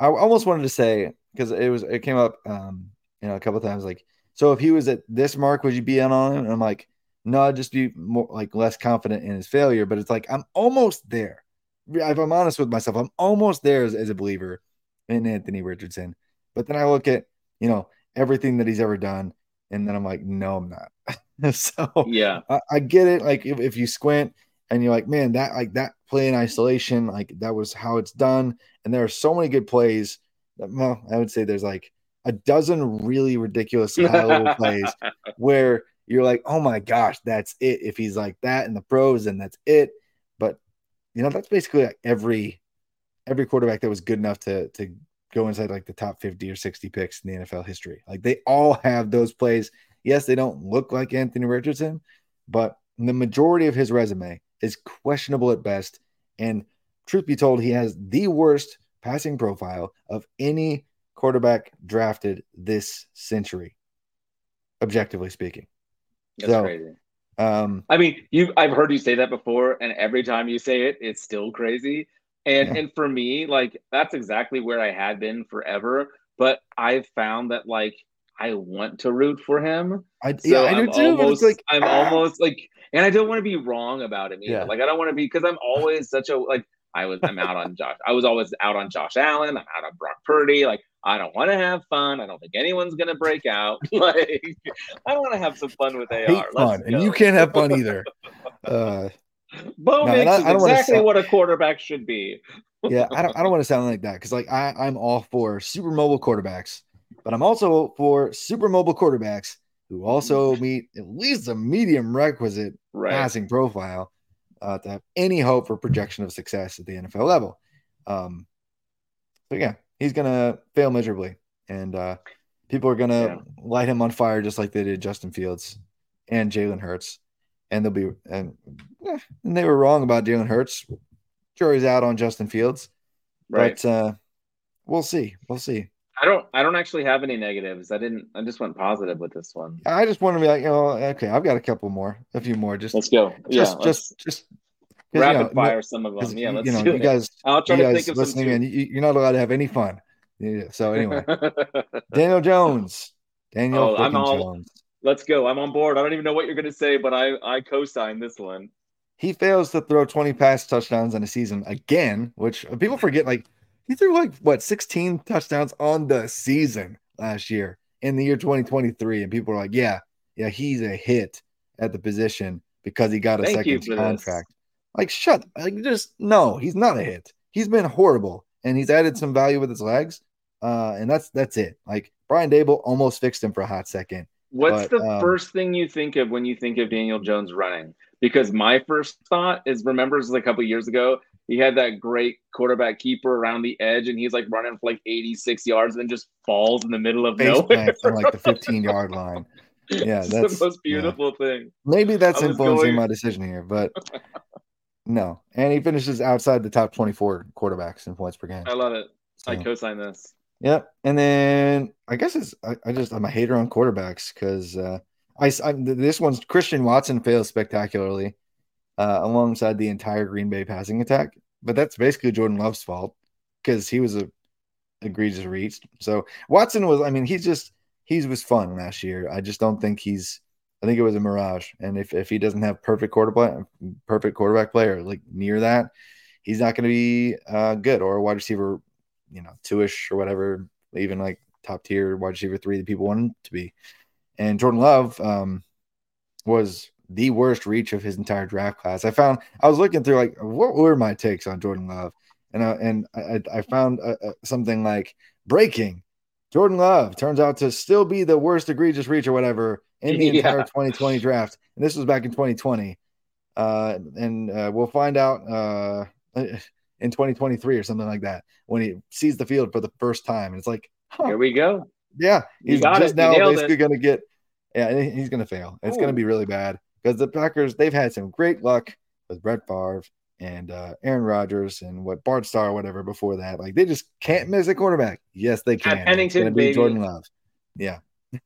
I almost wanted to say because it was it came up um you know a couple times like so if he was at this mark would you be in on him and i'm like no i'd just be more like less confident in his failure. But it's like i'm almost there. If i'm honest with myself i'm almost there as, as a believer in anthony richardson. But then i look at you know everything that he's ever done and then i'm like no i'm not so Yeah. I, I get it. Like if, if you squint and you're like, man, that like that play in isolation, like that was how it's done. And there are so many good plays. That, well, I would say there's like a dozen really ridiculous high level plays where you're like, oh my gosh, that's it. If he's like that in the pros, then that's it. But you know, that's basically like every every quarterback that was good enough to to go inside like the top 50 or 60 picks in the NFL history. Like they all have those plays. Yes, they don't look like Anthony Richardson, but the majority of his resume is questionable at best. And truth be told, he has the worst passing profile of any quarterback drafted this century, objectively speaking. That's So, crazy. Um, I mean, you I've heard you say that before, and every time you say it, it's still crazy. And Yeah. and for me, like that's exactly where I had been forever. But I've found that like I want to root for him. I, So yeah, I do I'm too. almost, it's like I'm ah. almost like, and I don't want to be wrong about him either. Yeah. Like I don't want to be because I'm always such a like I was I'm out on Josh. I was always out on Josh Allen. I'm out on Brock Purdy. Like I don't want to have fun. I don't think anyone's gonna break out. like I want to have some fun with AR. hate Let's fun, and you can't have fun either. Uh, Bo No, Nix I- is I don't exactly sound- what a quarterback should be. yeah, I don't, I don't want to sound like that because like I, I'm all for super mobile quarterbacks, but I'm also for super mobile quarterbacks who also meet at least a medium requisite Right. passing profile uh, to have any hope for projection of success at the NFL level. Um, so yeah, he's gonna fail miserably, and uh, people are gonna Yeah. light him on fire just like they did Justin Fields and Jalen Hurts, and they'll be and, eh, and they were wrong about Jalen Hurts. Jury's out on Justin Fields, Right. but uh, we'll see. We'll see. I don't I don't actually have any negatives. I didn't I just went positive with this one. I just want to be like, you know, okay, I've got a couple more, a few more, just Let's go. yeah. just just just 'cause, you rapid know, fire some of them. Yeah, let's you know, do you it. guys, I'll try you to guys think of listening, too. you, you're not allowed to have any fun. Yeah, so anyway, Daniel Jones, Daniel Oh, I'm all- Jones. Let's go. I'm on board. I don't even know what you're gonna say, but I I co-sign this one. He fails to throw 20 pass touchdowns in a season again, which people forget. Like he threw like what 16 touchdowns on the season last year in the year 2023, and people are like, yeah, yeah, he's a hit at the position because he got a Thank second for this. contract. Like shut, like just no, he's not a hit. He's been horrible, and he's added some value with his legs, uh, and that's that's it. Like Brian Daboll almost fixed him for a hot second. What's But, the um, first thing you think of when you think of Daniel Jones running? Because my first thought is remembers a couple years ago, he had that great quarterback keeper around the edge, and he's like running for like 86 yards and then just falls in the middle of nowhere. from like the 15 yard line. Yeah, It's that's the most yeah. beautiful thing. Maybe that's influencing going- my decision here, but no. And he finishes outside the top 24 quarterbacks in points per game. I love it. I co-sign this. Yep. And then I guess it's I, I just I'm a hater on quarterbacks because uh, I, I this one's Christian Watson fails spectacularly uh, alongside the entire Green Bay passing attack, but that's basically Jordan Love's fault because he was a egregious reach. So Watson was I mean he's just he was fun last year. I just don't think he's I think it was a mirage. And if, if he doesn't have perfect quarterback, perfect quarterback player like near that, he's not going to be uh, good or a wide receiver, you know, two ish or whatever, even like top tier wide receiver three that people want him to be. And Jordan Love um, was the worst reach of his entire draft class. I found I was looking through like what were my takes on Jordan Love, and I, and I, I found uh, uh, something like breaking. Jordan Love turns out to still be the worst egregious reach or whatever in the Yeah. entire 2020 draft. And this was back in 2020. Uh, and uh, we'll find out uh, in 2023 or something like that when he sees the field for the first time. And it's like, huh, Here we go. yeah, he's got just it. Now basically going to get, yeah, he's going to fail. It's going to be really bad because the Packers, they've had some great luck with Brett Favre and uh, Aaron Rodgers and what Bart Starr, whatever before that. Like they just can't miss a quarterback. Yes, they can. It's Pennington, be. Jordan Love. Yeah.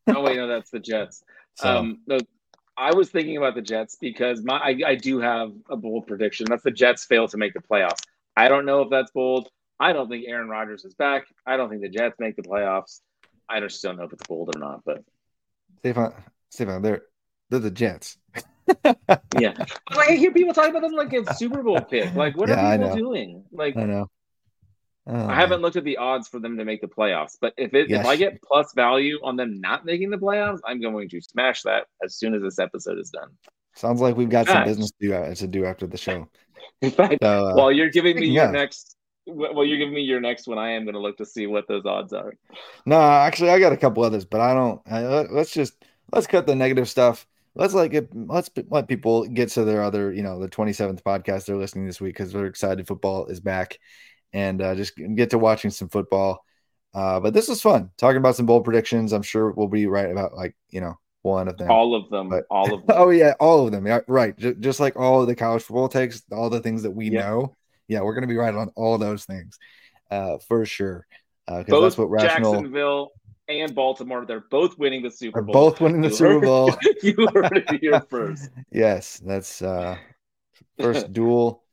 Oh wait, no, that's the Jets. So, Um, no, I was thinking about the Jets because my I, I do have a bold prediction. That's the Jets fail to make the playoffs. I don't know if that's bold. I don't think Aaron Rodgers is back. I don't think the Jets make the playoffs. I just don't know if it's bold or not. But Stefan, Stefan, they're they're the Jets. yeah, like I hear people talking about them like a Super Bowl pick. Like, what Yeah, are people doing? Like, I know. Oh, I haven't looked at the odds for them to make the playoffs, but if it Yes. if I get plus value on them not making the playoffs, I'm going to smash that as soon as this episode is done. Sounds like we've got some business to do, uh, to do after the show. In fact, So, uh, while you're giving me speaking your next, well, you're giving me your next one. I am going to look to see what those odds are. No, actually, I got a couple others, but I don't. I, let- let's just let's cut the negative stuff. Let's like it, let's let people get to their other, you know, the 27th podcast they're listening this week because they're excited football is back. and uh, just get to watching some football. Uh, but this was fun talking about some bold predictions. I'm sure we'll be right about like you know one of them. All of them. But- all of them. oh yeah, all of them. Yeah, right. Just, just like all of the college football takes, all the things that we Yeah. know. Yeah, we're gonna be right on all those things, uh, for sure. Because both that's what rational Jacksonville and Baltimore, they're both winning the Super Bowl. both winning the You Super heard- Bowl. you heard it here first. yes, that's uh, first dual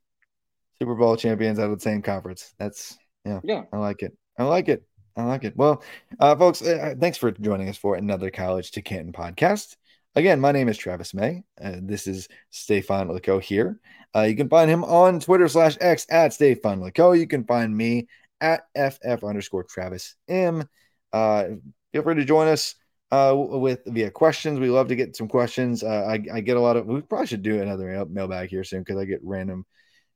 Super Bowl champions out of the same conference. That's yeah. Yeah. I like it. I like it. I like it. Well, uh, folks, uh, thanks for joining us for another College to Canton podcast. Again, my name is Travis May. Uh, this is Stefan Lako here. Uh, you can find him on Twitter slash X at Stefan Lako. You can find me at FF underscore Travis M. Uh, feel free to join us uh, with via questions. We love to get some questions. Uh, I, I get a lot of, we probably should do another mailbag here soon because I get random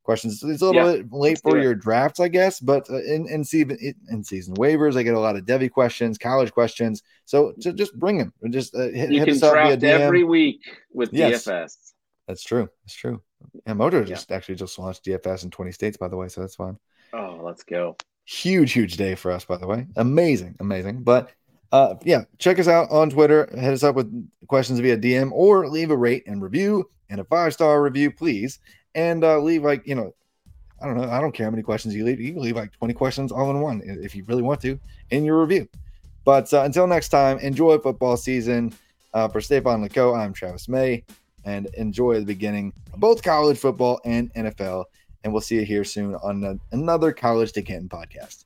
questions. It's a little Yeah, bit late for your drafts, I guess, but uh, in in season in season waivers, I get a lot of Devy questions, college questions. So ju- just bring them. Just uh, hit, You hit can us up via draft every week with Yes. DFS. That's true. That's true. And Moto Yeah. just actually just launched DFS in 20 states, by the way. So that's fun. Oh, let's go. Huge, huge day for us, by the way. Amazing, amazing. But uh, yeah, check us out on Twitter. Hit us up with questions via DM or leave a rate and review and a five star review, please. And uh, leave like you know, I don't know, I don't care how many questions you leave. You can leave like 20 questions all in one if you really want to in your review. But uh, until next time, enjoy football season. Uh, for Stefan Lako, I'm Travis May, and enjoy the beginning of both college football and NFL. And we'll see you here soon on another College to Canton podcast.